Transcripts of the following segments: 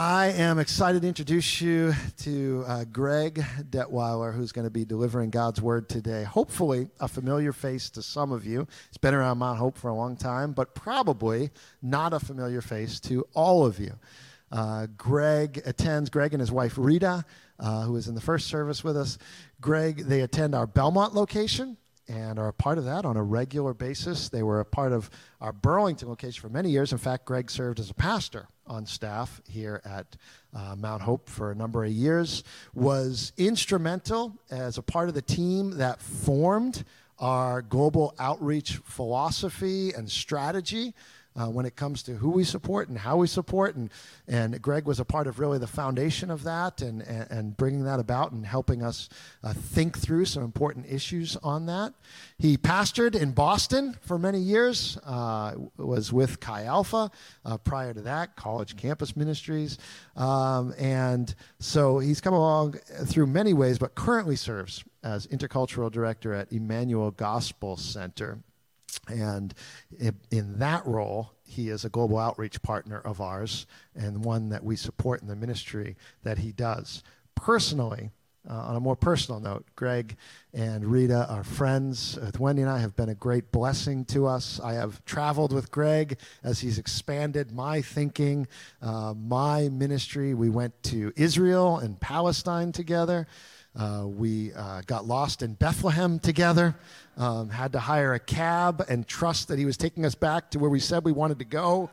I am excited to introduce you to uh, Gregg Detwiler, who's going to be delivering God's word today. Hopefully, a familiar face to some of you. He's been around Mount Hope for a long time, but probably not a familiar face to all of you. Uh, Gregg attends, Gregg and his wife Rita, uh, who is in the first service with us. Gregg, they attend our Belmont location and are a part of that on a regular basis. They were a part of our Burlington location for many years. In fact, Gregg served as a pastor on staff here at uh, Mount Hope for a number of years, was instrumental as a part of the team that formed our global outreach philosophy and strategy uh, when it comes to who we support and how we support. And, and Gregg was a part of really the foundation of that and, and, and bringing that about and helping us uh, think through some important issues on that. He pastored in Boston for many years, uh, was with Chi Alpha uh, prior to that, college campus ministries. Um, and so he's come along through many ways, but currently serves as intercultural director at Emmanuel Gospel Center and in that role, he is a global outreach partner of ours and one that we support in the ministry that he does. Personally, uh, on a more personal note, Gregg and Rita are friends. With Wendy and I have been a great blessing to us. I have traveled with Gregg as he's expanded my thinking, uh, my ministry. We went to Israel and Palestine together. Uh, we uh, got lost in Bethlehem together, um, had to hire a cab and trust that he was taking us back to where we said we wanted to go.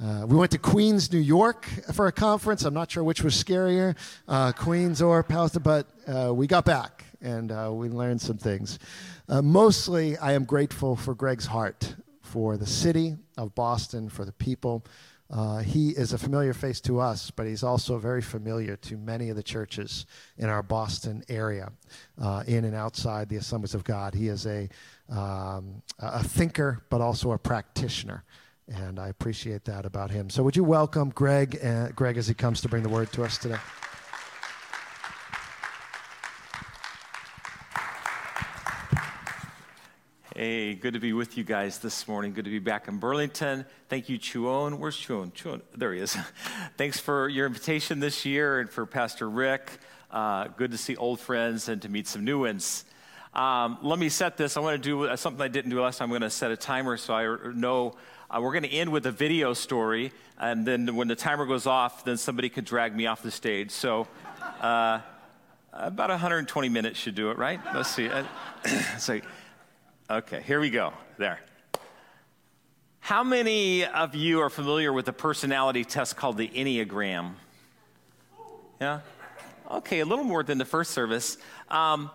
Uh, we went to Queens, New York for a conference. I'm not sure which was scarier, uh, Queens or Palestine, but uh, we got back and we learned some things. mostly, I am grateful for Gregg's heart for the city of Boston, for the people. Uh, he is a familiar face to us, but he's also very familiar to many of the churches in our Boston area, uh, in and outside the Assemblies of God. He is a, um, a thinker, but also a practitioner. And I appreciate that about him. So, would you welcome Gregg, uh, Gregg as he comes to bring the word to us today? Hey, good to be with you guys this morning. Good to be back in Burlington. Thank you, Chuon. Where's Chuon? Chuon, there he is. Thanks for your invitation this year and for Pastor Rick. Uh, good to see old friends and to meet some new ones. Um, let me set this. I want to do something I didn't do last time. I'm going to set a timer so I know uh, we're going to end with a video story, and then when the timer goes off, then somebody could drag me off the stage. So. Uh, about 120 minutes should do it, right? Let's see. Uh, so, Okay, here we go. There. How many of you are familiar with a personality test called the Enneagram? Yeah? Okay, a little more than the first service. Um,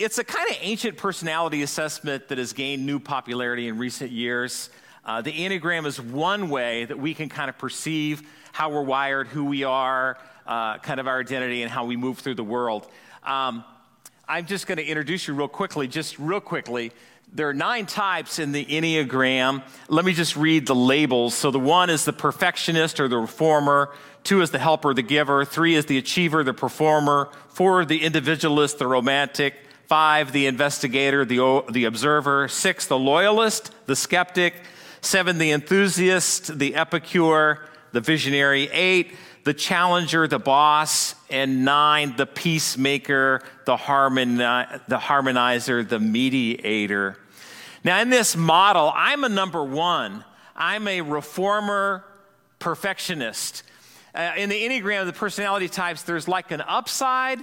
it's a kind of ancient personality assessment that has gained new popularity in recent years. Uh, the Enneagram is one way that we can kind of perceive how we're wired, who we are, uh, kind of our identity, and how we move through the world. Um, I'm just going to introduce you real quickly, just real quickly there are nine types in the Enneagram. Let me just read the labels. So the one is the perfectionist or the reformer. Two is the helper, the giver. Three is the achiever, the performer. Four, the individualist, the romantic. Five, the investigator, the, the observer. Six, the loyalist, the skeptic. Seven, the enthusiast, the epicure, the visionary. Eight, the challenger, the boss, and nine, the peacemaker, the, harmoni- the harmonizer, the mediator. Now, in this model, I'm a number one. I'm a reformer perfectionist. Uh, in the Enneagram, the personality types, there's like an upside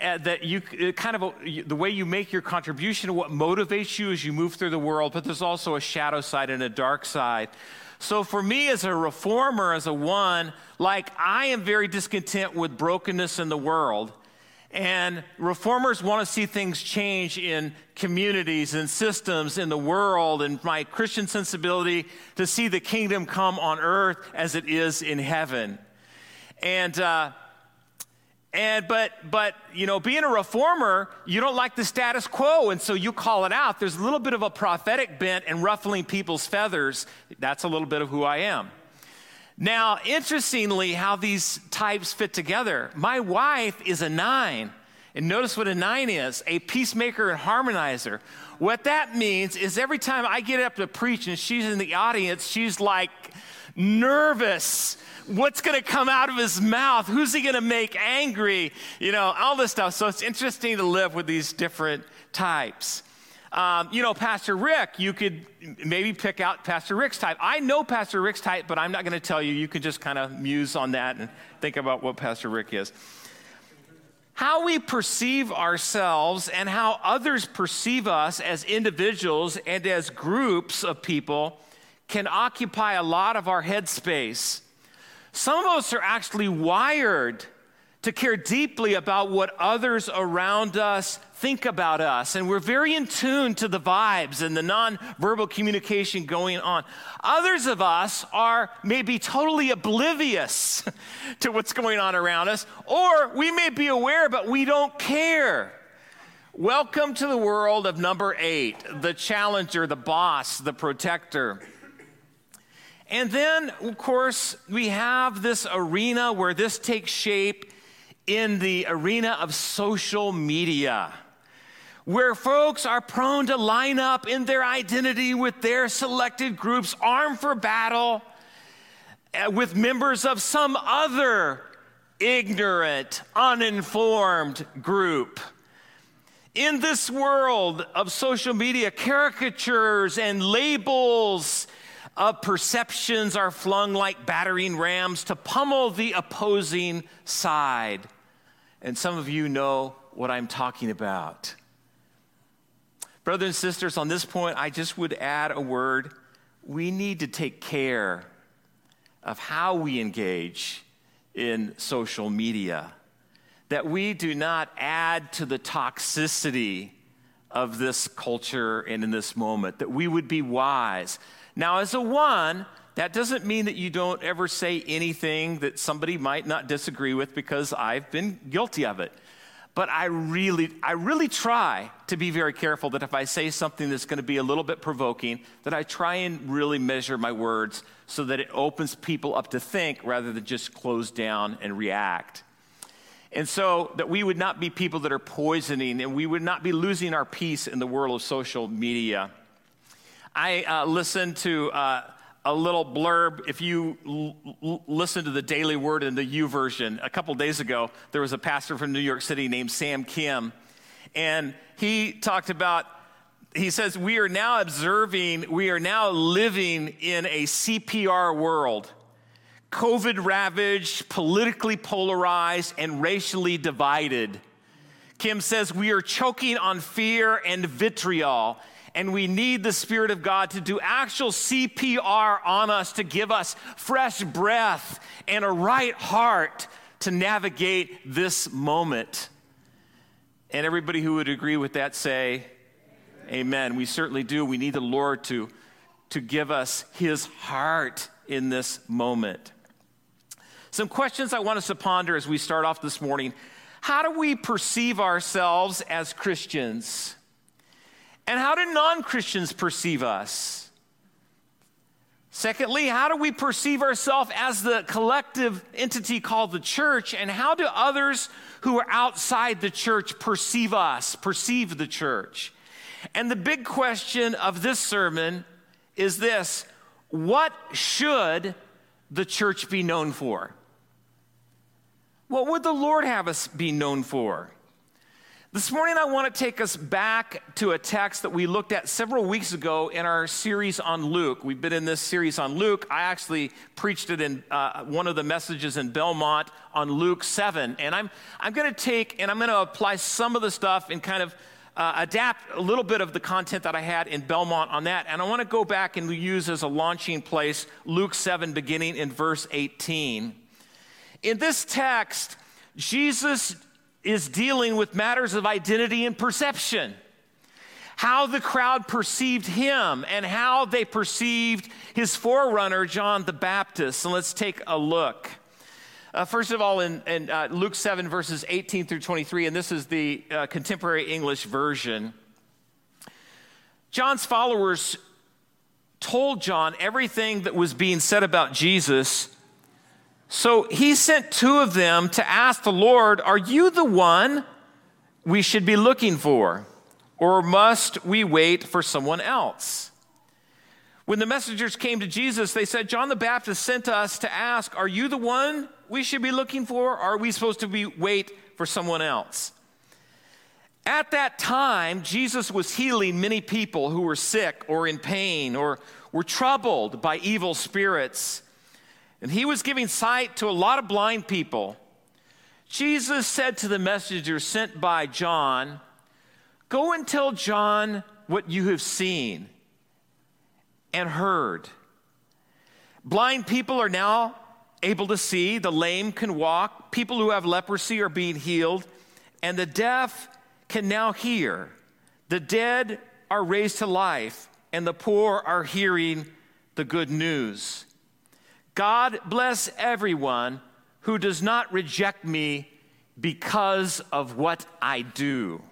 uh, that you uh, kind of a, the way you make your contribution, what motivates you as you move through the world, but there's also a shadow side and a dark side. So for me as a reformer, as a one, like I am very discontent with brokenness in the world. And reformers want to see things change in communities and systems in the world, and my Christian sensibility to see the kingdom come on earth as it is in heaven. And uh, and but but you know, being a reformer, you don't like the status quo, and so you call it out. There's a little bit of a prophetic bent and ruffling people's feathers. That's a little bit of who I am. Now, interestingly, how these types fit together. My wife is a nine. And notice what a nine is a peacemaker and harmonizer. What that means is every time I get up to preach and she's in the audience, she's like nervous. What's going to come out of his mouth? Who's he going to make angry? You know, all this stuff. So it's interesting to live with these different types. Um, you know, Pastor Rick, you could maybe pick out Pastor Rick's type. I know Pastor Rick's type, but I'm not going to tell you. You can just kind of muse on that and think about what Pastor Rick is. How we perceive ourselves and how others perceive us as individuals and as groups of people can occupy a lot of our headspace. Some of us are actually wired to care deeply about what others around us think about us. And we're very in tune to the vibes and the nonverbal communication going on. Others of us are maybe totally oblivious to what's going on around us, or we may be aware, but we don't care. Welcome to the world of number eight the challenger, the boss, the protector. And then, of course, we have this arena where this takes shape in the arena of social media, where folks are prone to line up in their identity with their selected groups, armed for battle uh, with members of some other ignorant, uninformed group. In this world of social media, caricatures and labels of perceptions are flung like battering rams to pummel the opposing side. And some of you know what I'm talking about. Brothers and sisters, on this point, I just would add a word. We need to take care of how we engage in social media, that we do not add to the toxicity of this culture and in this moment, that we would be wise. Now, as a one, that doesn't mean that you don't ever say anything that somebody might not disagree with because I've been guilty of it. But I really, I really try to be very careful that if I say something that's going to be a little bit provoking, that I try and really measure my words so that it opens people up to think rather than just close down and react. And so that we would not be people that are poisoning and we would not be losing our peace in the world of social media. I uh, listened to uh, a little blurb. If you l- l- listen to the Daily Word in the YouVersion, a couple days ago, there was a pastor from New York City named Sam Kim, and he talked about. He says, We are now observing, we are now living in a CPR world, COVID ravaged, politically polarized, and racially divided. Kim says, We are choking on fear and vitriol and we need the Spirit of God to do actual CPR on us to give us fresh breath and a right heart to navigate this moment. And everybody who would agree with that say, Amen. Amen. We certainly do. We need the Lord to, to give us His heart in this moment. Some questions I want us to ponder as we start off this morning. How do we perceive ourselves as Christians? And how do non Christians perceive us? Secondly, how do we perceive ourselves as the collective entity called the church? And how do others who are outside the church perceive us, perceive the church? And the big question of this sermon is this What should the church be known for? What would the Lord have us be known for? This morning, I want to take us back to a text that we looked at several weeks ago in our series on Luke. We've been in this series on Luke. I actually preached it in uh, one of the messages in Belmont on Luke 7. And I'm, I'm going to take and I'm going to apply some of the stuff and kind of uh, adapt a little bit of the content that I had in Belmont on that. And I want to go back and use as a launching place Luke 7, beginning in verse 18. In this text, Jesus is dealing with matters of identity and perception. How the crowd perceived him and how they perceived his forerunner, John the Baptist. And let's take a look. Uh, first of all, in, in uh, Luke 7, verses 18 through 23, and this is the uh, contemporary English version. John's followers told John everything that was being said about Jesus so he sent two of them to ask the Lord, Are you the one we should be looking for? Or must we wait for someone else? When the messengers came to Jesus, they said, John the Baptist sent us to ask, Are you the one we should be looking for? Or are we supposed to be wait for someone else? At that time, Jesus was healing many people who were sick or in pain or were troubled by evil spirits. And he was giving sight to a lot of blind people. Jesus said to the messenger sent by John, Go and tell John what you have seen and heard. Blind people are now able to see, the lame can walk, people who have leprosy are being healed, and the deaf can now hear. The dead are raised to life, and the poor are hearing the good news. God bless everyone who does not reject me because of what I do.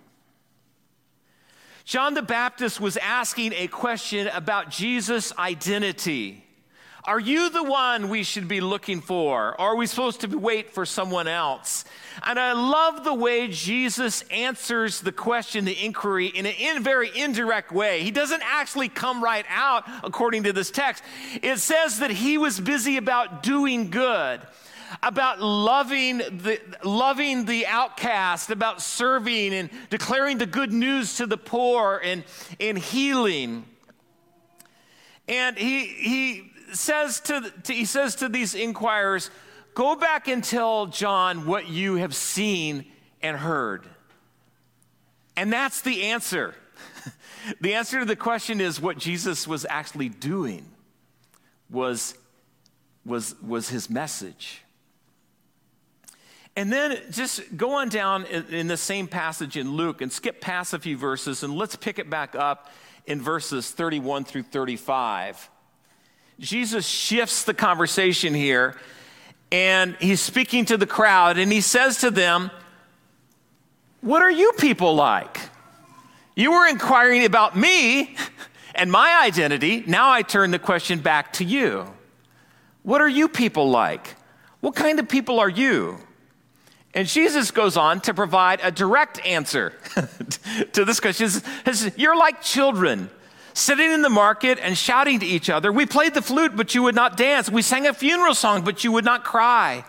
John the Baptist was asking a question about Jesus' identity. Are you the one we should be looking for? Or are we supposed to wait for someone else? And I love the way Jesus answers the question, the inquiry, in a in very indirect way. He doesn't actually come right out according to this text. It says that he was busy about doing good about loving the, loving the outcast, about serving and declaring the good news to the poor and, and healing. And he, he says to, to, he says to these inquirers, go back and tell John what you have seen and heard. And that's the answer. the answer to the question is what Jesus was actually doing was, was, was his message. And then just go on down in, in the same passage in Luke and skip past a few verses and let's pick it back up in verses 31 through 35. Jesus shifts the conversation here and he's speaking to the crowd and he says to them, What are you people like? You were inquiring about me and my identity. Now I turn the question back to you. What are you people like? What kind of people are you? And Jesus goes on to provide a direct answer to this question. Says, You're like children sitting in the market and shouting to each other. We played the flute, but you would not dance. We sang a funeral song, but you would not cry.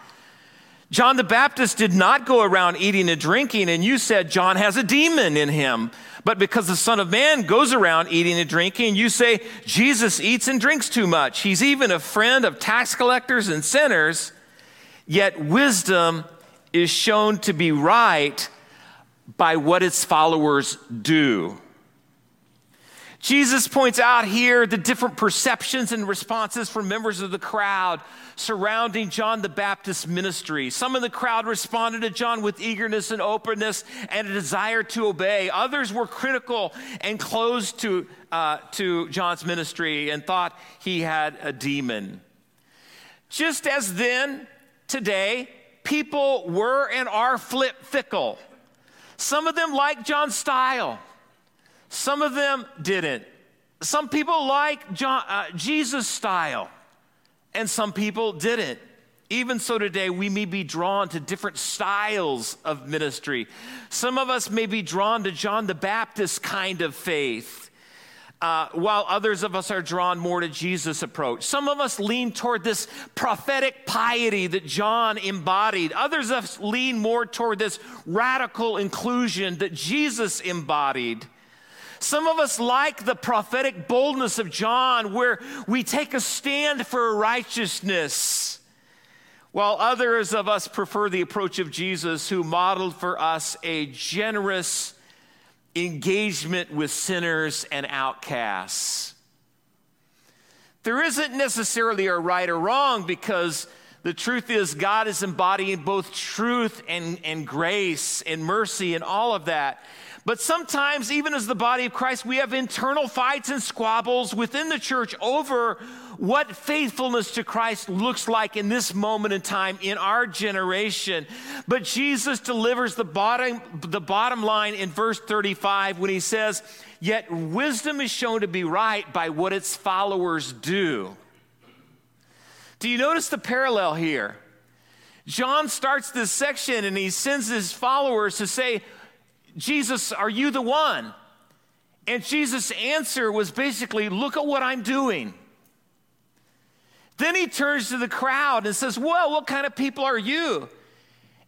John the Baptist did not go around eating and drinking, and you said John has a demon in him. But because the Son of Man goes around eating and drinking, you say Jesus eats and drinks too much. He's even a friend of tax collectors and sinners. Yet wisdom is shown to be right by what its followers do. Jesus points out here the different perceptions and responses from members of the crowd surrounding John the Baptist's ministry. Some of the crowd responded to John with eagerness and openness and a desire to obey. Others were critical and closed to, uh, to John's ministry and thought he had a demon. Just as then, today, people were and are flip fickle. Some of them like John's style, some of them didn't. Some people like John, uh, Jesus' style, and some people didn't. Even so, today we may be drawn to different styles of ministry. Some of us may be drawn to John the Baptist kind of faith uh, while others of us are drawn more to Jesus' approach. Some of us lean toward this prophetic piety that John embodied. Others of us lean more toward this radical inclusion that Jesus embodied. Some of us like the prophetic boldness of John, where we take a stand for righteousness, while others of us prefer the approach of Jesus, who modeled for us a generous, engagement with sinners and outcasts. There isn't necessarily a right or wrong because the truth is God is embodying both truth and, and grace and mercy and all of that. But sometimes, even as the body of Christ, we have internal fights and squabbles within the church over what faithfulness to Christ looks like in this moment in time in our generation. But Jesus delivers the bottom, the bottom line in verse 35 when he says, Yet wisdom is shown to be right by what its followers do. Do you notice the parallel here? John starts this section and he sends his followers to say, Jesus, are you the one? And Jesus' answer was basically, Look at what I'm doing. Then he turns to the crowd and says, Well, what kind of people are you?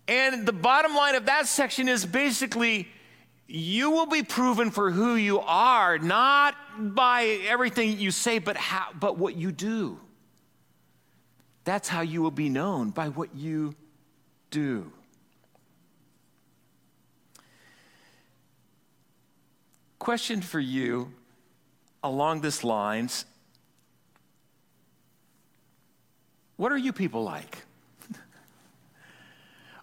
And the bottom line of that section is basically, you will be proven for who you are, not by everything you say, but, how, but what you do. That's how you will be known, by what you do. Question for you along this lines What are you people like?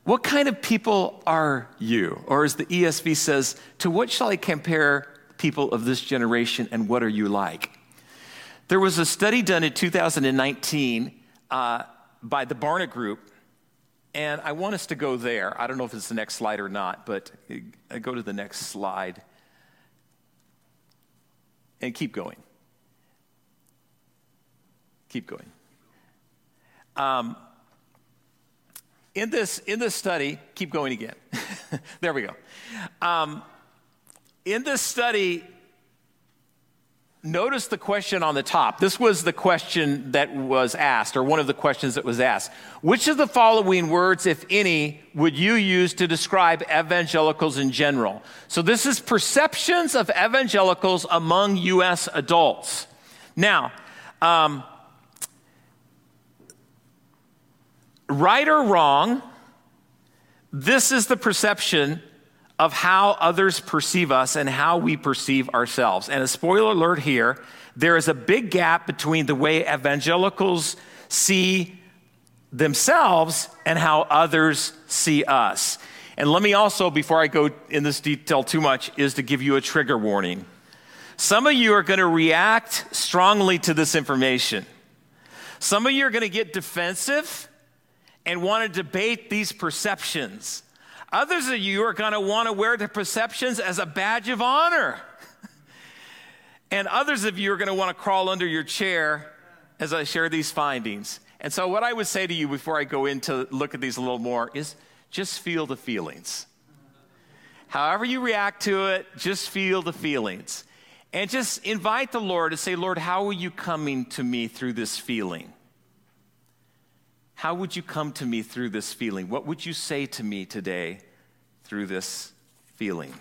What kind of people are you? Or as the ESV says, to what shall I compare people of this generation and what are you like? There was a study done in 2019 uh, by the Barna Group, and I want us to go there. I don't know if it's the next slide or not, but uh, go to the next slide and keep going. Keep going. Um, in this, in this study, keep going again. there we go. Um, in this study, notice the question on the top. This was the question that was asked, or one of the questions that was asked. Which of the following words, if any, would you use to describe evangelicals in general? So, this is perceptions of evangelicals among U.S. adults. Now, um, right or wrong, this is the perception of how others perceive us and how we perceive ourselves. And a spoiler alert here there is a big gap between the way evangelicals see themselves and how others see us. And let me also, before I go in this detail too much, is to give you a trigger warning. Some of you are going to react strongly to this information. Some of you are going to get defensive and want to debate these perceptions. Others of you are going to want to wear the perceptions as a badge of honor. and others of you are going to want to crawl under your chair as I share these findings. And so, what I would say to you before I go in to look at these a little more is just feel the feelings. However, you react to it, just feel the feelings. And just invite the Lord to say, Lord, how are you coming to me through this feeling? How would you come to me through this feeling? What would you say to me today through this feeling?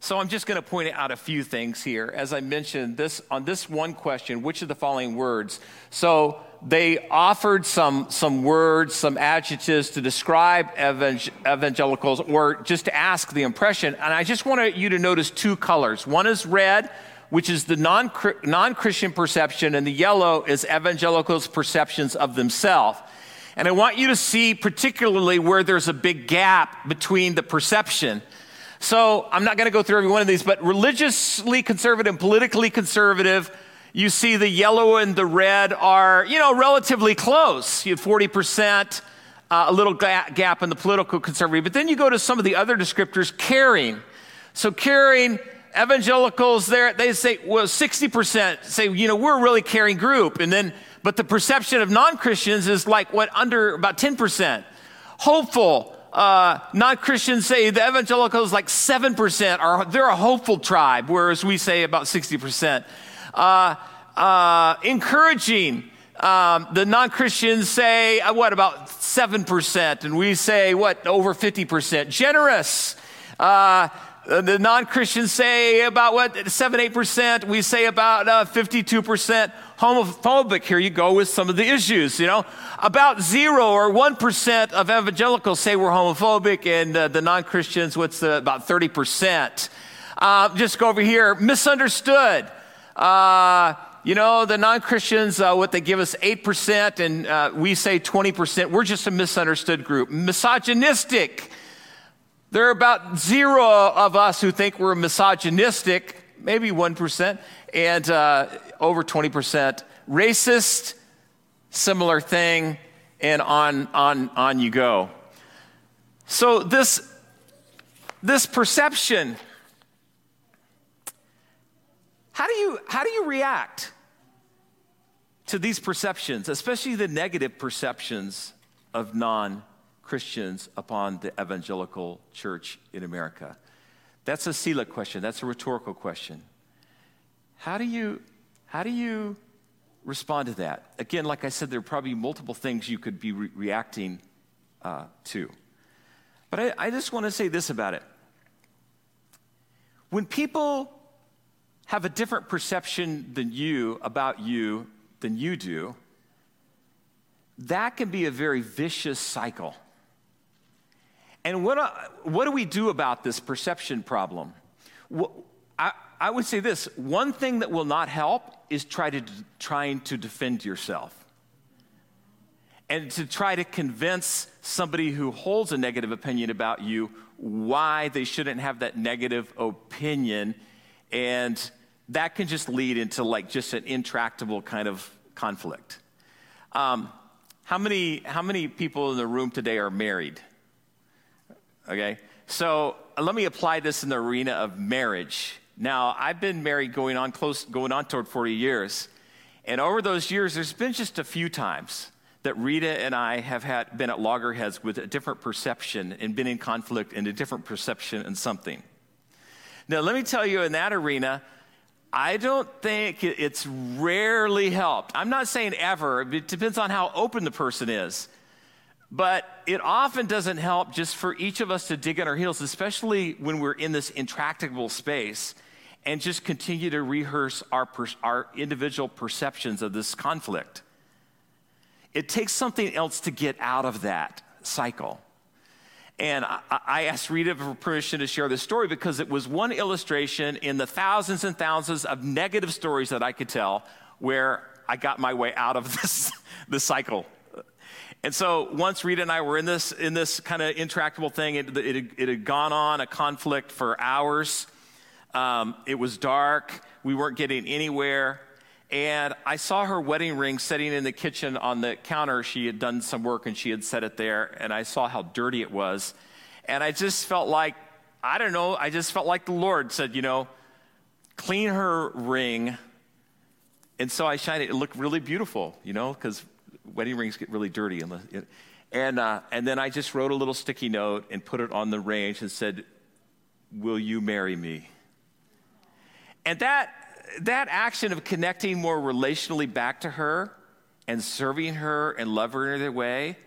So I'm just going to point out a few things here. As I mentioned, this on this one question, which of the following words? So they offered some some words, some adjectives to describe evangelicals, or just to ask the impression. And I just want you to notice two colors. One is red, which is the non Christian perception, and the yellow is evangelicals' perceptions of themselves. And I want you to see particularly where there's a big gap between the perception. So I'm not going to go through every one of these, but religiously conservative and politically conservative, you see the yellow and the red are, you know, relatively close. You have 40%, uh, a little gap in the political conservative. But then you go to some of the other descriptors, caring. So caring evangelicals there, they say, well, 60% say, you know, we're a really caring group. And then, but the perception of non Christians is like what, under about 10%. Hopeful. Uh, non Christians say the evangelicals like 7% are, they're a hopeful tribe, whereas we say about 60%. Uh, uh, encouraging. Um, the non Christians say, uh, what, about 7%, and we say, what, over 50%. Generous. Uh, the non Christians say about what, 7 8%. We say about uh, 52% homophobic. Here you go with some of the issues, you know. About 0 or 1% of evangelicals say we're homophobic, and uh, the non Christians, what's the, about 30%. Uh, just go over here, misunderstood. Uh, you know, the non Christians, uh, what they give us 8%, and uh, we say 20%. We're just a misunderstood group. Misogynistic. There are about zero of us who think we're misogynistic, maybe 1%, and uh, over 20% racist, similar thing, and on, on, on you go. So, this, this perception, how do, you, how do you react to these perceptions, especially the negative perceptions of non Christians upon the evangelical church in America. That's a Selah question. That's a rhetorical question. How do you, how do you respond to that? Again, like I said, there are probably multiple things you could be re- reacting uh, to. But I, I just want to say this about it. When people have a different perception than you about you than you do, that can be a very vicious cycle. And what, uh, what do we do about this perception problem? I, I would say this one thing that will not help is try to, trying to defend yourself. And to try to convince somebody who holds a negative opinion about you why they shouldn't have that negative opinion. And that can just lead into like just an intractable kind of conflict. Um, how many, how many people in the room today are married? Okay, so uh, let me apply this in the arena of marriage. Now, I've been married going on close, going on toward 40 years. And over those years, there's been just a few times that Rita and I have had, been at loggerheads with a different perception and been in conflict and a different perception and something. Now, let me tell you, in that arena, I don't think it's rarely helped. I'm not saying ever, it depends on how open the person is. But it often doesn't help just for each of us to dig in our heels, especially when we're in this intractable space, and just continue to rehearse our, our individual perceptions of this conflict. It takes something else to get out of that cycle. And I, I, asked Rita for permission to share this story because it was one illustration in the thousands and thousands of negative stories that I could tell where I got my way out of this, this cycle. And so once Rita and I were in this, in this kind of intractable thing, it, it, it, had gone on a conflict for hours. Um, it was dark. We weren't getting anywhere and I saw her wedding ring sitting in the kitchen on the counter. She had done some work and she had set it there, and I saw how dirty it was. And I just felt like, I don't know, I just felt like the Lord said, you know, clean her ring. And so I shined it. It looked really beautiful, you know, because wedding rings get really dirty. And, uh, and then I just wrote a little sticky note and put it on the range and said, Will you marry me? And that that action of connecting more relationally back to her and serving her and loving her their way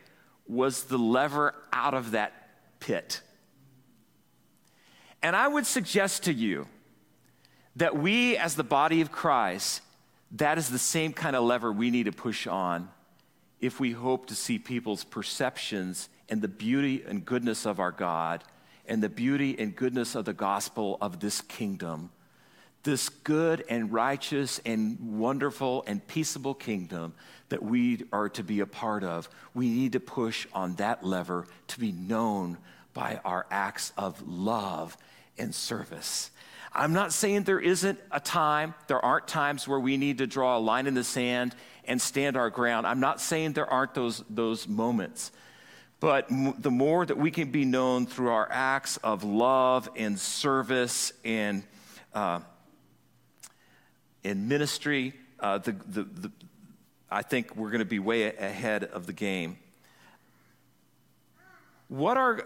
was the lever out of that pit. And I would suggest to you that we, as the body of Christ, that is the same kind of lever we need to push on if we hope to see people's perceptions and the beauty and goodness of our God and the beauty and goodness of the gospel of this kingdom this good and righteous and wonderful and peaceable kingdom that we are to be a part of, we need to push on that lever to be known by our acts of love and service. I'm not saying there isn't a time, there aren't times where we need to draw a line in the sand and stand our ground. I'm not saying there aren't those, those moments. But m- the more that we can be known through our acts of love and service and uh, in ministry, uh, the, the, the, I think we're going to be way ahead of the game. What are,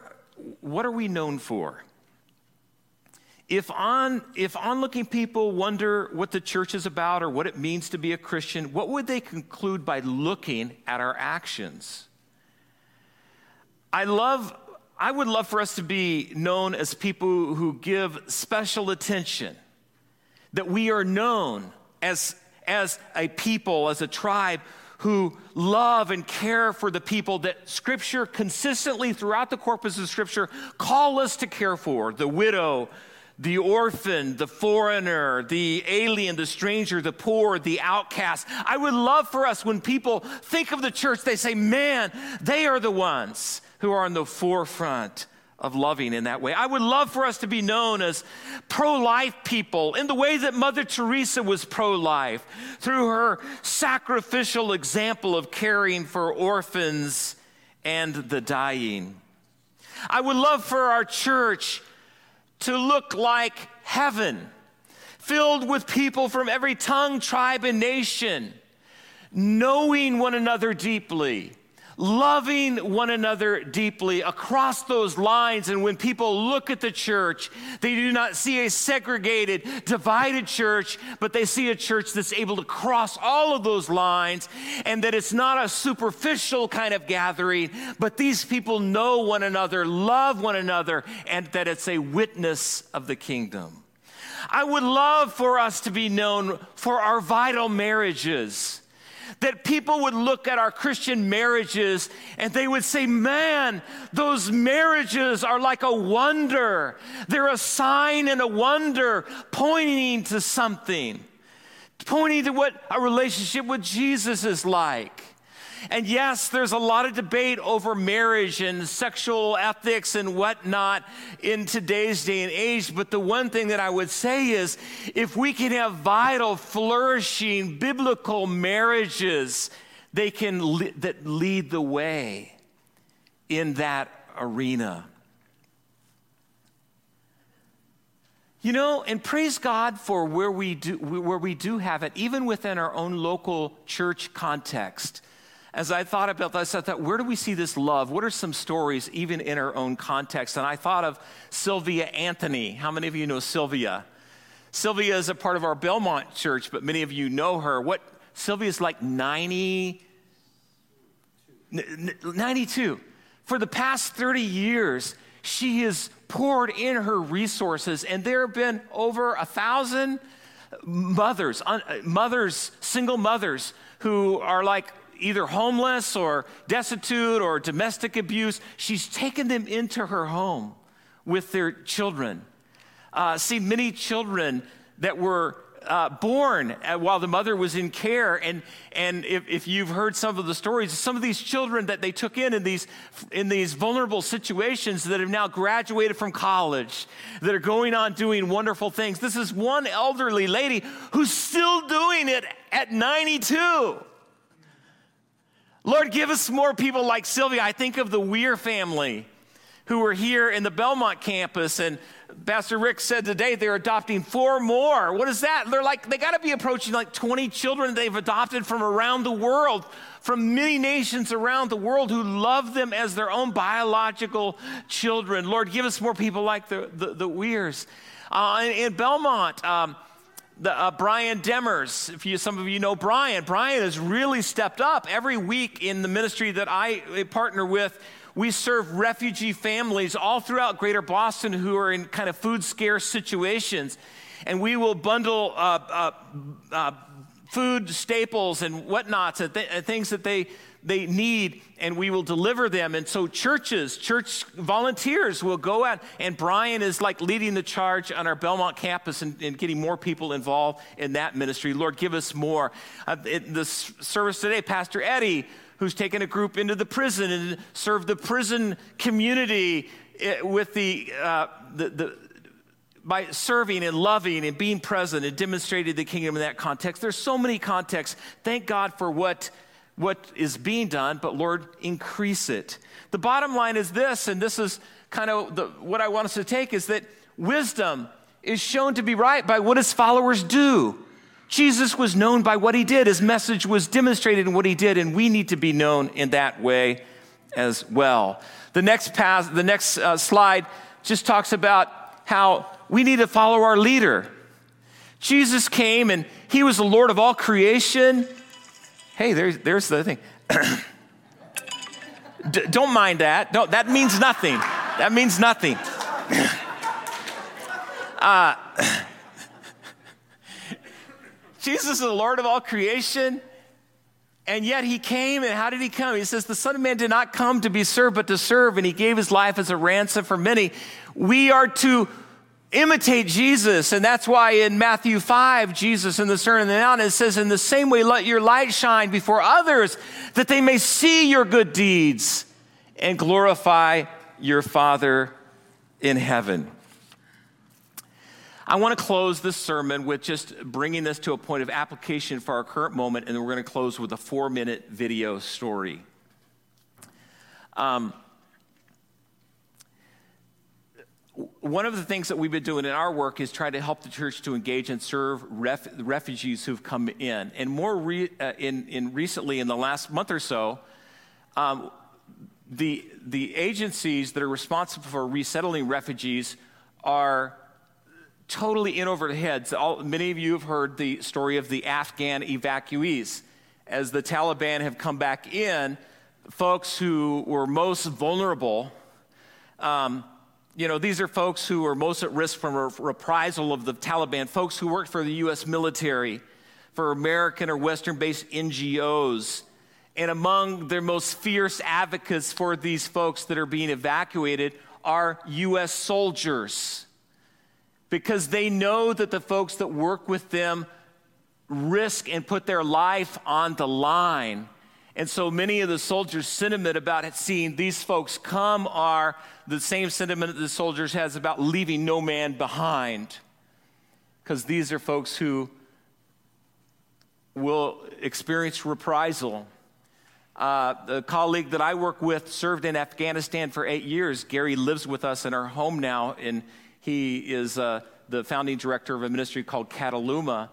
what are we known for? If, on, if onlooking people wonder what the church is about or what it means to be a Christian, what would they conclude by looking at our actions? I love, I would love for us to be known as people who give special attention that we are known as, as a people, as a tribe who love and care for the people that Scripture consistently throughout the corpus of Scripture call us to care for the widow, the orphan, the foreigner, the alien, the stranger, the poor, the outcast. I would love for us when people think of the church, they say, man, they are the ones who are on the forefront of loving in that way. I would love for us to be known as pro life people in the way that Mother Teresa was pro life, through her sacrificial example of caring for orphans and the dying. I would love for our church to look like heaven, filled with people from every tongue, tribe, and nation, knowing one another deeply loving one another deeply across those lines. And when people look at the church, they do not see a segregated, divided church, but they see a church that's able to cross all of those lines and that it's not a superficial kind of gathering, but these people know one another, love one another, and that it's a witness of the kingdom. I would love for us to be known for our vital marriages that people would look at our Christian marriages and they would say, Man, those marriages are like a wonder. They're a sign and a wonder pointing to something, pointing to what a relationship with Jesus is like. And yes, there's a lot of debate over marriage and sexual ethics and whatnot in today's day and age. But the one thing that I would say is if we can have vital, flourishing, biblical marriages, they can le- that lead the way in that arena. You know, and praise God for where we do where we do have it, even within our own local church context as I thought about this, I thought, where do we see this love? What are some stories, even in our own context? And I thought of Sylvia Anthony. How many of you know Sylvia? Sylvia is a part of our Belmont church, but many of you know her. What Sylvia's like 90, 92. For the past 30 years, she has poured in her resources, and there have been over a thousand mothers, mothers, single mothers who are like either homeless or destitute or domestic abuse, she's taken them into her home with their children. Uh, see, many children that were uh, born while the mother was in care. And, and if, if, you've heard some of the stories, some of these children that they took in in these, in these vulnerable situations that have now graduated from college, that are going on doing wonderful things. This is one elderly lady who's still doing it at 92. Lord, give us more people like Sylvia. I think of the Weir family who were here in the Belmont campus, and Pastor Rick said today they're adopting four more. What is that? They're like, they got to be approaching like 20 children they've adopted from around the world, from many nations around the world who love them as their own biological children. Lord, give us more people like the, the, the Weirs. Uh, in, in, Belmont, um, the, uh, Brian Demers, if you, some of you know Brian, Brian has really stepped up. Every week in the ministry that I partner with, we serve refugee families all throughout greater Boston who are in kind of food scarce situations. And we will bundle uh, uh, uh food staples and whatnots and, th- things that they they need and we will deliver them. And so churches, church volunteers will go out and Brian is like leading the charge on our Belmont campus and, and getting more people involved in that ministry. Lord, give us more. Uh, in the service today, Pastor Eddie, who's taken a group into the prison and served the prison community eh, with the, uh, the, the by serving and loving and being present and demonstrated the kingdom in that context. There's so many contexts. Thank God for what what is being done, but Lord, increase it. The bottom line is this, and this is kind of the, what I want us to take is that wisdom is shown to be right by what his followers do. Jesus was known by what he did. His message was demonstrated in what he did, and we need to be known in that way as well. The next pass, the next uh, slide just talks about how we need to follow our leader. Jesus came and he was the Lord of all creation. Hey, there's, there's the thing. D- don't mind that. Don't, that means nothing. That means nothing. uh, Jesus is the Lord of all creation. And yet he came, and how did he come? He says, The Son of Man did not come to be served, but to serve, and he gave his life as a ransom for many. We are to imitate Jesus. And that's why in Matthew 5, Jesus in the Sermon on the Mount, it says, In the same way, let your light shine before others, that they may see your good deeds and glorify your Father in heaven. I want to close this sermon with just bringing this to a point of application for our current moment, and then we're going to close with a four minute video story. Um, one of the things that we've been doing in our work is try to help the church to engage and serve ref, refugees who've come in. And more re, uh, in, in recently, in the last month or so, um, the, the agencies that are responsible for resettling refugees are totally in over their heads. All, many of you have heard the story of the Afghan evacuees. As the Taliban have come back in, folks who were most vulnerable, um, you know, these are folks who are most at risk from a reprisal of the Taliban, folks who worked for the U.S. military, for American or Western based NGOs. And among their most fierce advocates for these folks that are being evacuated are U.S. soldiers because they know that the folks that work with them risk and put their life on the line. And so many of the soldiers' sentiment about seeing these folks come are the same sentiment that the soldiers has about leaving no man behind. Because these are folks who will experience reprisal. Uh, the colleague that I work with served in Afghanistan for eight years. Gary lives with us in our home now, and he is uh, the founding director of a ministry called Kataluma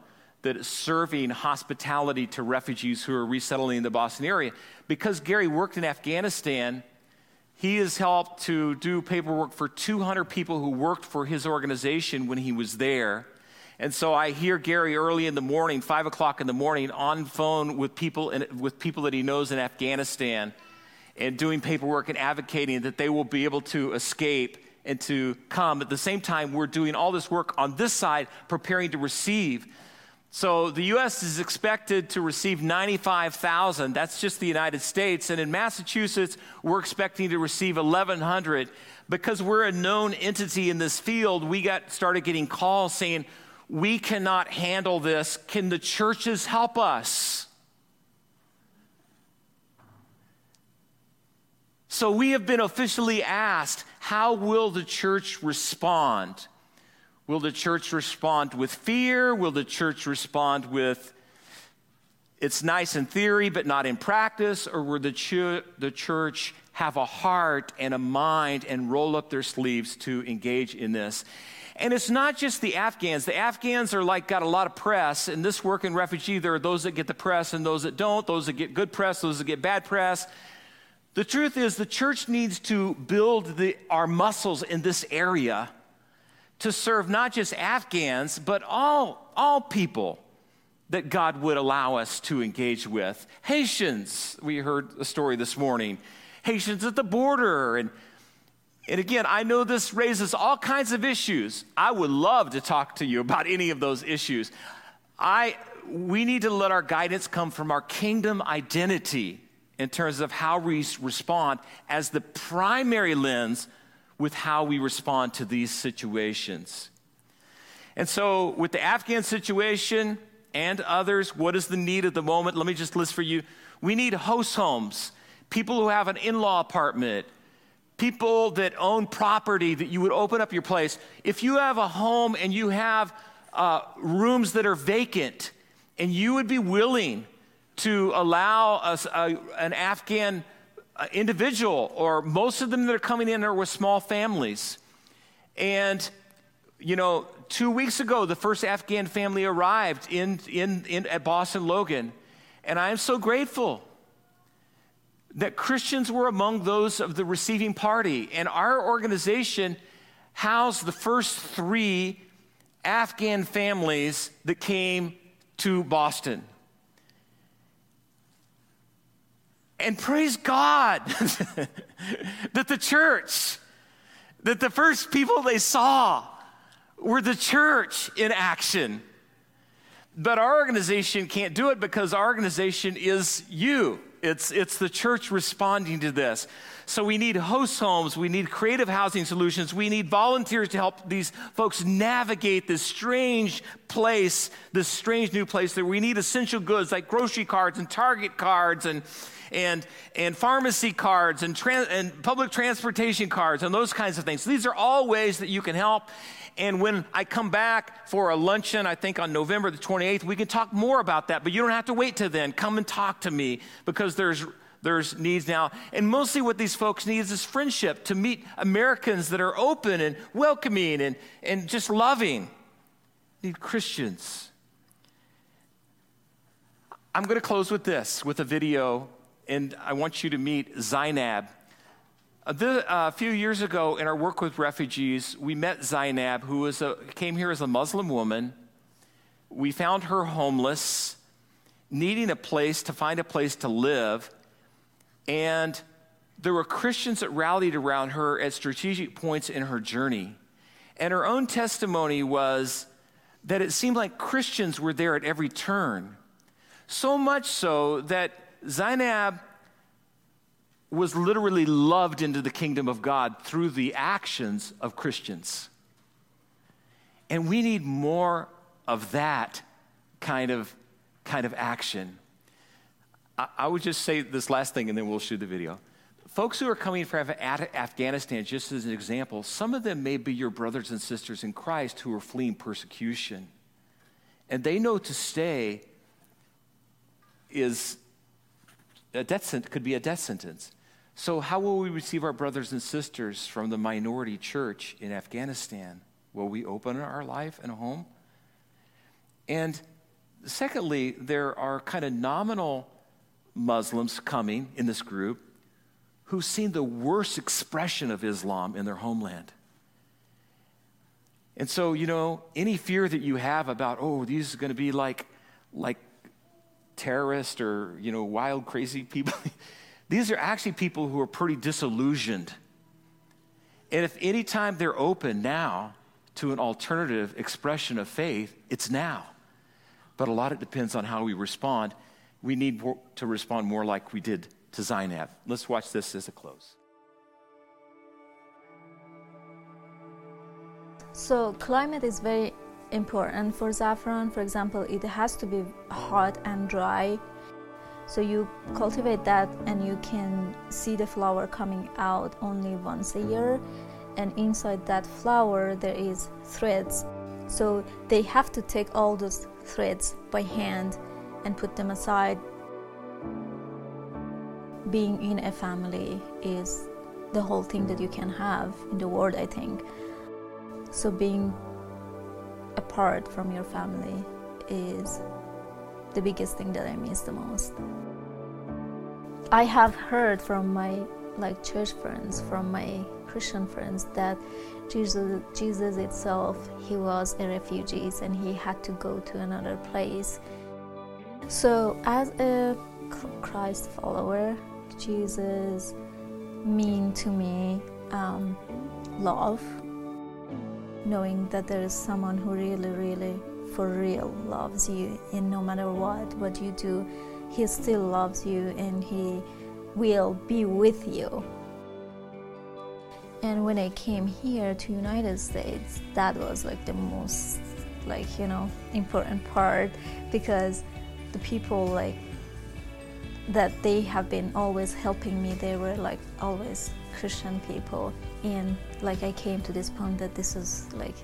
that is serving hospitality to refugees who are resettling in the Boston area. Because Gary worked in Afghanistan, he has helped to do paperwork for 200 people who worked for his organization when he was there. And so I hear Gary early in the morning, five o'clock in the morning, on phone with people, in, with people that he knows in Afghanistan and doing paperwork and advocating that they will be able to escape and to come. At the same time, we're doing all this work on this side, preparing to receive. So the U.S. is expected to receive 95,000. That's just the United States. And in Massachusetts, we're expecting to receive 1,100. Because we're a known entity in this field, we got started getting calls saying, we cannot handle this. Can the churches help us? So we have been officially asked how will the church respond? Will the church respond with fear? Will the church respond with, it's nice in theory, but not in practice? Or will the, ch- the church have a heart and a mind and roll up their sleeves to engage in this? And it's not just the Afghans. The Afghans are like got a lot of press. In this work in refugee, there are those that get the press and those that don't, those that get good press, those that get bad press. The truth is, the church needs to build the, our muscles in this area to serve not just Afghans, but all, all people that God would allow us to engage with. Haitians, we heard a story this morning, Haitians at the border. And, and again, I know this raises all kinds of issues. I would love to talk to you about any of those issues. I, we need to let our guidance come from our kingdom identity in terms of how we respond as the primary lens with how we respond to these situations. And so, with the Afghan situation and others, what is the need at the moment? Let me just list for you. We need host homes, people who have an in law apartment, people that own property that you would open up your place. If you have a home and you have uh, rooms that are vacant, and you would be willing to allow us, a, an Afghan uh, Uh, individual, or most of them that are coming in are with small families. And, you know, two weeks ago, the first Afghan family arrived in, in, in, at Boston Logan. And I am so grateful that Christians were among those of the receiving party. And our organization housed the first three Afghan families that came to Boston. And praise God that the church, that the first people they saw were the church in action. But our organization can't do it because our organization is you. It's, it's the church responding to this. So we need host homes, we need creative housing solutions, we need volunteers to help these folks navigate this strange place, this strange new place. That we need essential goods like grocery cards and Target cards and and, and pharmacy cards and, and public transportation cards and those kinds of things. So these are all ways that you can help. And when I come back for a luncheon, I think on November the 28th, we can talk more about that. But you don't have to wait till then. Come and talk to me because there's there's needs now. And mostly what these folks need is friendship to meet Americans that are open and welcoming and, and just loving. Need Christians. I'm going to close with this, with a video and I want you to meet Zainab. Uh, the, uh, a few years ago, in our work with refugees, we met Zainab, who was a, came here as a Muslim woman. We found her homeless, needing a place to find a place to live. And there were Christians that rallied around her at strategic points in her journey. And her own testimony was that it seemed like Christians were there at every turn. So much so that Zainab was literally loved into the kingdom of God through the actions of Christians. And we need more of that kind of, kind of action. I, I would just say this last thing and then we'll shoot the video. Folks who are coming from Afghanistan, just as an example, some of them may be your brothers and sisters in Christ who are fleeing persecution. And they know to stay is a death could be a death sentence. So, how will we receive our brothers and sisters from the minority church in Afghanistan? Will we open our life and home? And secondly, there are kind of nominal Muslims coming in this group who've seen the worst expression of Islam in their homeland. And so, you know, any fear that you have about, oh, these are going to be like, like terrorists or, you know, wild, crazy people, these are actually people who are pretty disillusioned. And if any time they're open now to an alternative expression of faith, it's now. But a lot of it depends on how we respond. We need to respond more like we did to Zainab. Let's watch this as a close. So climate is very important for saffron. For example, it has to be hot and dry. So you cultivate that and you can see the flower coming out only once a year. And inside that flower there is threads. So they have to take all those threads by hand and put them aside. Being in a family is the whole thing that you can have in the world, I think. So being apart from your family is the biggest thing that I miss the most. I have heard from my like church friends, from my Christian friends that Jesus, Jesus itself, he was a refugee and he had to go to another place. So as a Christ follower, Jesus mean to me um, love knowing that there is someone who really, really, for real loves you, and no matter what, what you do, he still loves you and he will be with you. And when I came here to United States, that was like the most like, you know, important part because the people like that they have been always helping me, they were like always Christian people and like I came to this point that this is like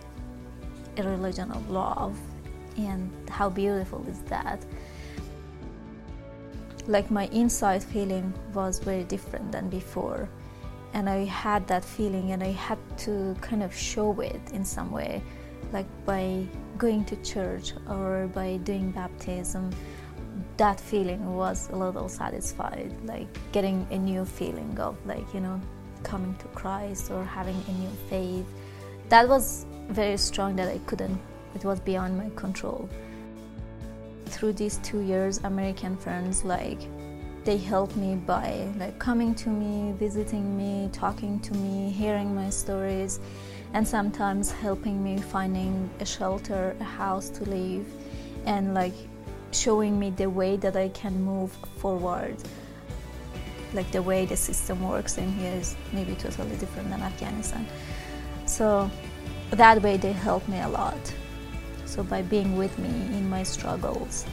a religion of love and how beautiful is that like my inside feeling was very different than before and I had that feeling and I had to kind of show it in some way like by going to church or by doing baptism that feeling was a little satisfied like getting a new feeling of like you know coming to Christ or having a new faith. That was very strong that I couldn't, it was beyond my control. Through these two years, American friends, like, they helped me by like coming to me, visiting me, talking to me, hearing my stories, and sometimes helping me finding a shelter, a house to live, and like showing me the way that I can move forward like the way the system works in here is maybe totally different than Afghanistan. So that way they helped me a lot. So by being with me in my struggles.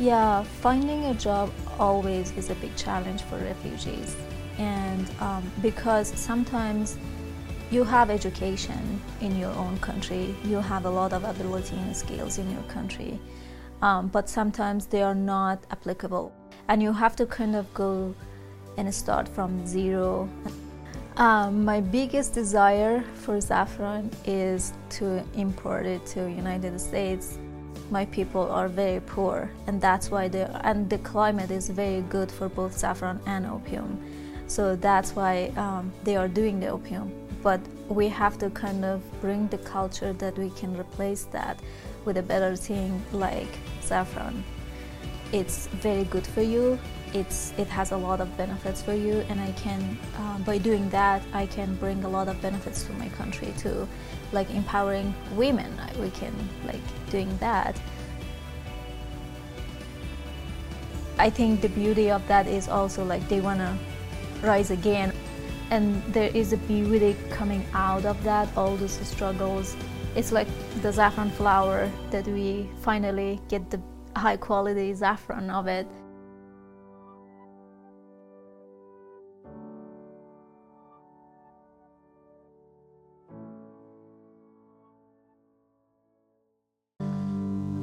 Yeah, finding a job always is a big challenge for refugees. And um, because sometimes you have education in your own country, you have a lot of ability and skills in your country, um, but sometimes they are not applicable. And you have to kind of go and start from zero. Um, my biggest desire for saffron is to import it to United States. my people are very poor, and that's why they and the climate is very good for both saffron and opium. So that's why um, they are doing the opium. But we have to kind of bring the culture that we can replace that with a better thing like saffron. It's very good for you. It's it has a lot of benefits for you, and I can um, by doing that I can bring a lot of benefits to my country too, like empowering women. We can like doing that. I think the beauty of that is also like they wanna rise again, and there is a beauty coming out of that. All those struggles it's like the saffron flower that we finally get the high quality saffron of it.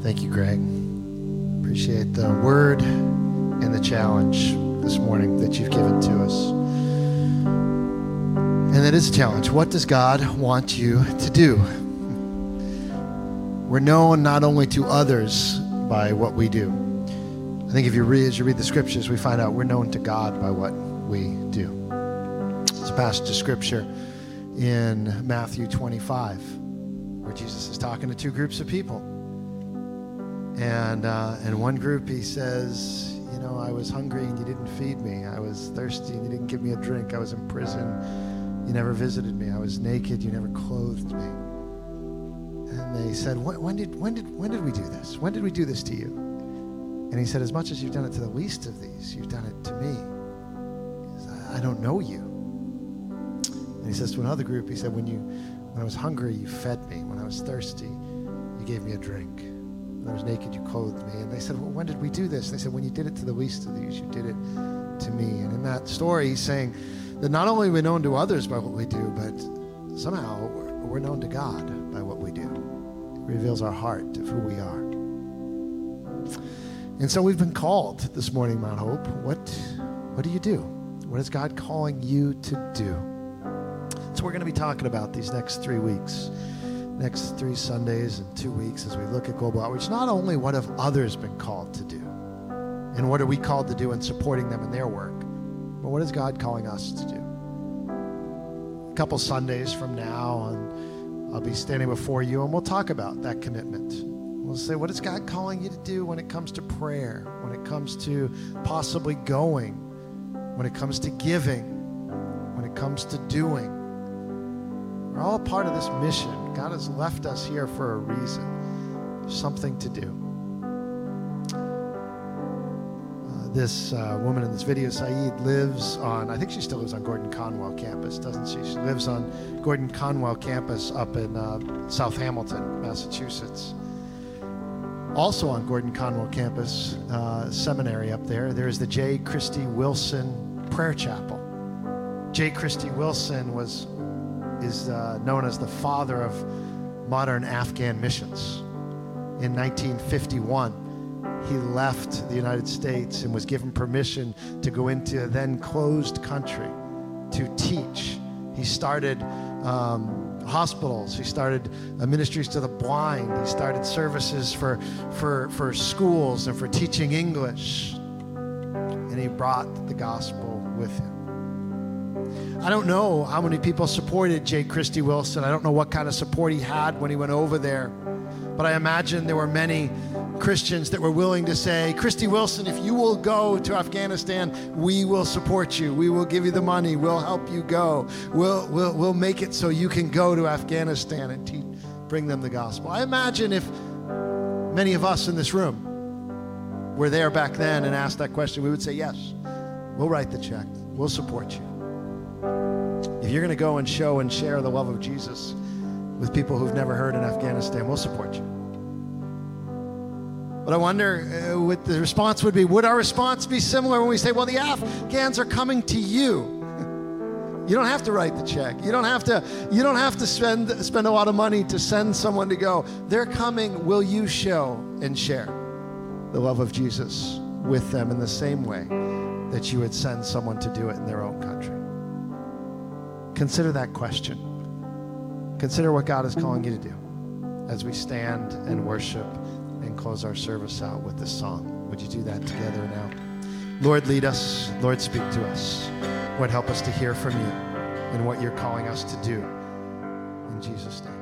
Thank you, Gregg. Appreciate the word and the challenge this morning that you've given to us. And that is a challenge. What does God want you to do? We're known not only to others by what we do. I think if you read, as you read the scriptures, we find out we're known to God by what we do. It's a passage of scripture in Matthew 25 where Jesus is talking to two groups of people. And uh, in one group, he says, You know, I was hungry and you didn't feed me. I was thirsty and you didn't give me a drink. I was in prison. You never visited me. I was naked. You never clothed me and they said, when, did, when, did, when did we do this? When did we do this to you? And he said, As much as you've done it to the least of these, you've done it to me. I don't know you. And he says to another group, he said, when, you, when I was hungry, you fed me. When I was thirsty, you gave me a drink. I was naked, you clothed me. And they said, Well, when did we do this? They said, When you did it to the least of these, you did it to me. And in that story, he's saying that not only are we known to others by what we do, but somehow we're known to God by what we do. It reveals our heart of who we are. And so we've been called this morning, Mount Hope. What, what do you do? What is God calling you to do? So we're going to be talking about these next three weeks, next three Sundays and two weeks as we look at global outreach. Not only what have others been called to do, and what are we called to do in supporting them in their work, but what is God calling us to do? A couple Sundays from now, and I'll be standing before you, and we'll talk about that commitment. We'll say, what is God calling you to do when it comes to prayer, when it comes to possibly going, when it comes to giving, when it comes to doing? We're all part of this mission. God has left us here for a reason, something to do. Uh, this uh, woman in this video, Saeed, lives on, I think she still lives on Gordon Conwell campus, doesn't she? She lives on Gordon Conwell campus up in uh, South Hamilton, Massachusetts. Also on Gordon Conwell campus, uh, seminary up there, there's the J. Christie Wilson Prayer Chapel. J. Christie Wilson was is uh, known as the father of modern Afghan missions. In 1951, he left the United States and was given permission to go into a then closed country to teach. He started um, hospitals. He started uh, ministries to the blind. He started services for, for, for schools and for teaching English. And he brought the gospel with him. I don't know how many people supported J. Christie Wilson. I don't know what kind of support he had when he went over there. But I imagine there were many Christians that were willing to say, Christie Wilson, if you will go to Afghanistan, we will support you. We will give you the money. We'll help you go. We'll, we'll, we'll make it so you can go to Afghanistan and teach, bring them the gospel. I imagine if many of us in this room were there back then and asked that question, we would say, yes, we'll write the check. We'll support you. If you're going to go and show and share the love of Jesus with people who've never heard in Afghanistan, we'll support you. But I wonder uh, what the response would be. Would our response be similar when we say, well, the Afghans are coming to you? You don't have to write the check. You don't have to, you don't have to spend, spend a lot of money to send someone to go. They're coming. Will you show and share the love of Jesus with them in the same way that you would send someone to do it in their own country? Consider that question. Consider what God is calling you to do as we stand and worship and close our service out with this song. Would you do that together now? Lord, lead us. Lord, speak to us. Lord, help us to hear from you and what you're calling us to do. In Jesus' name.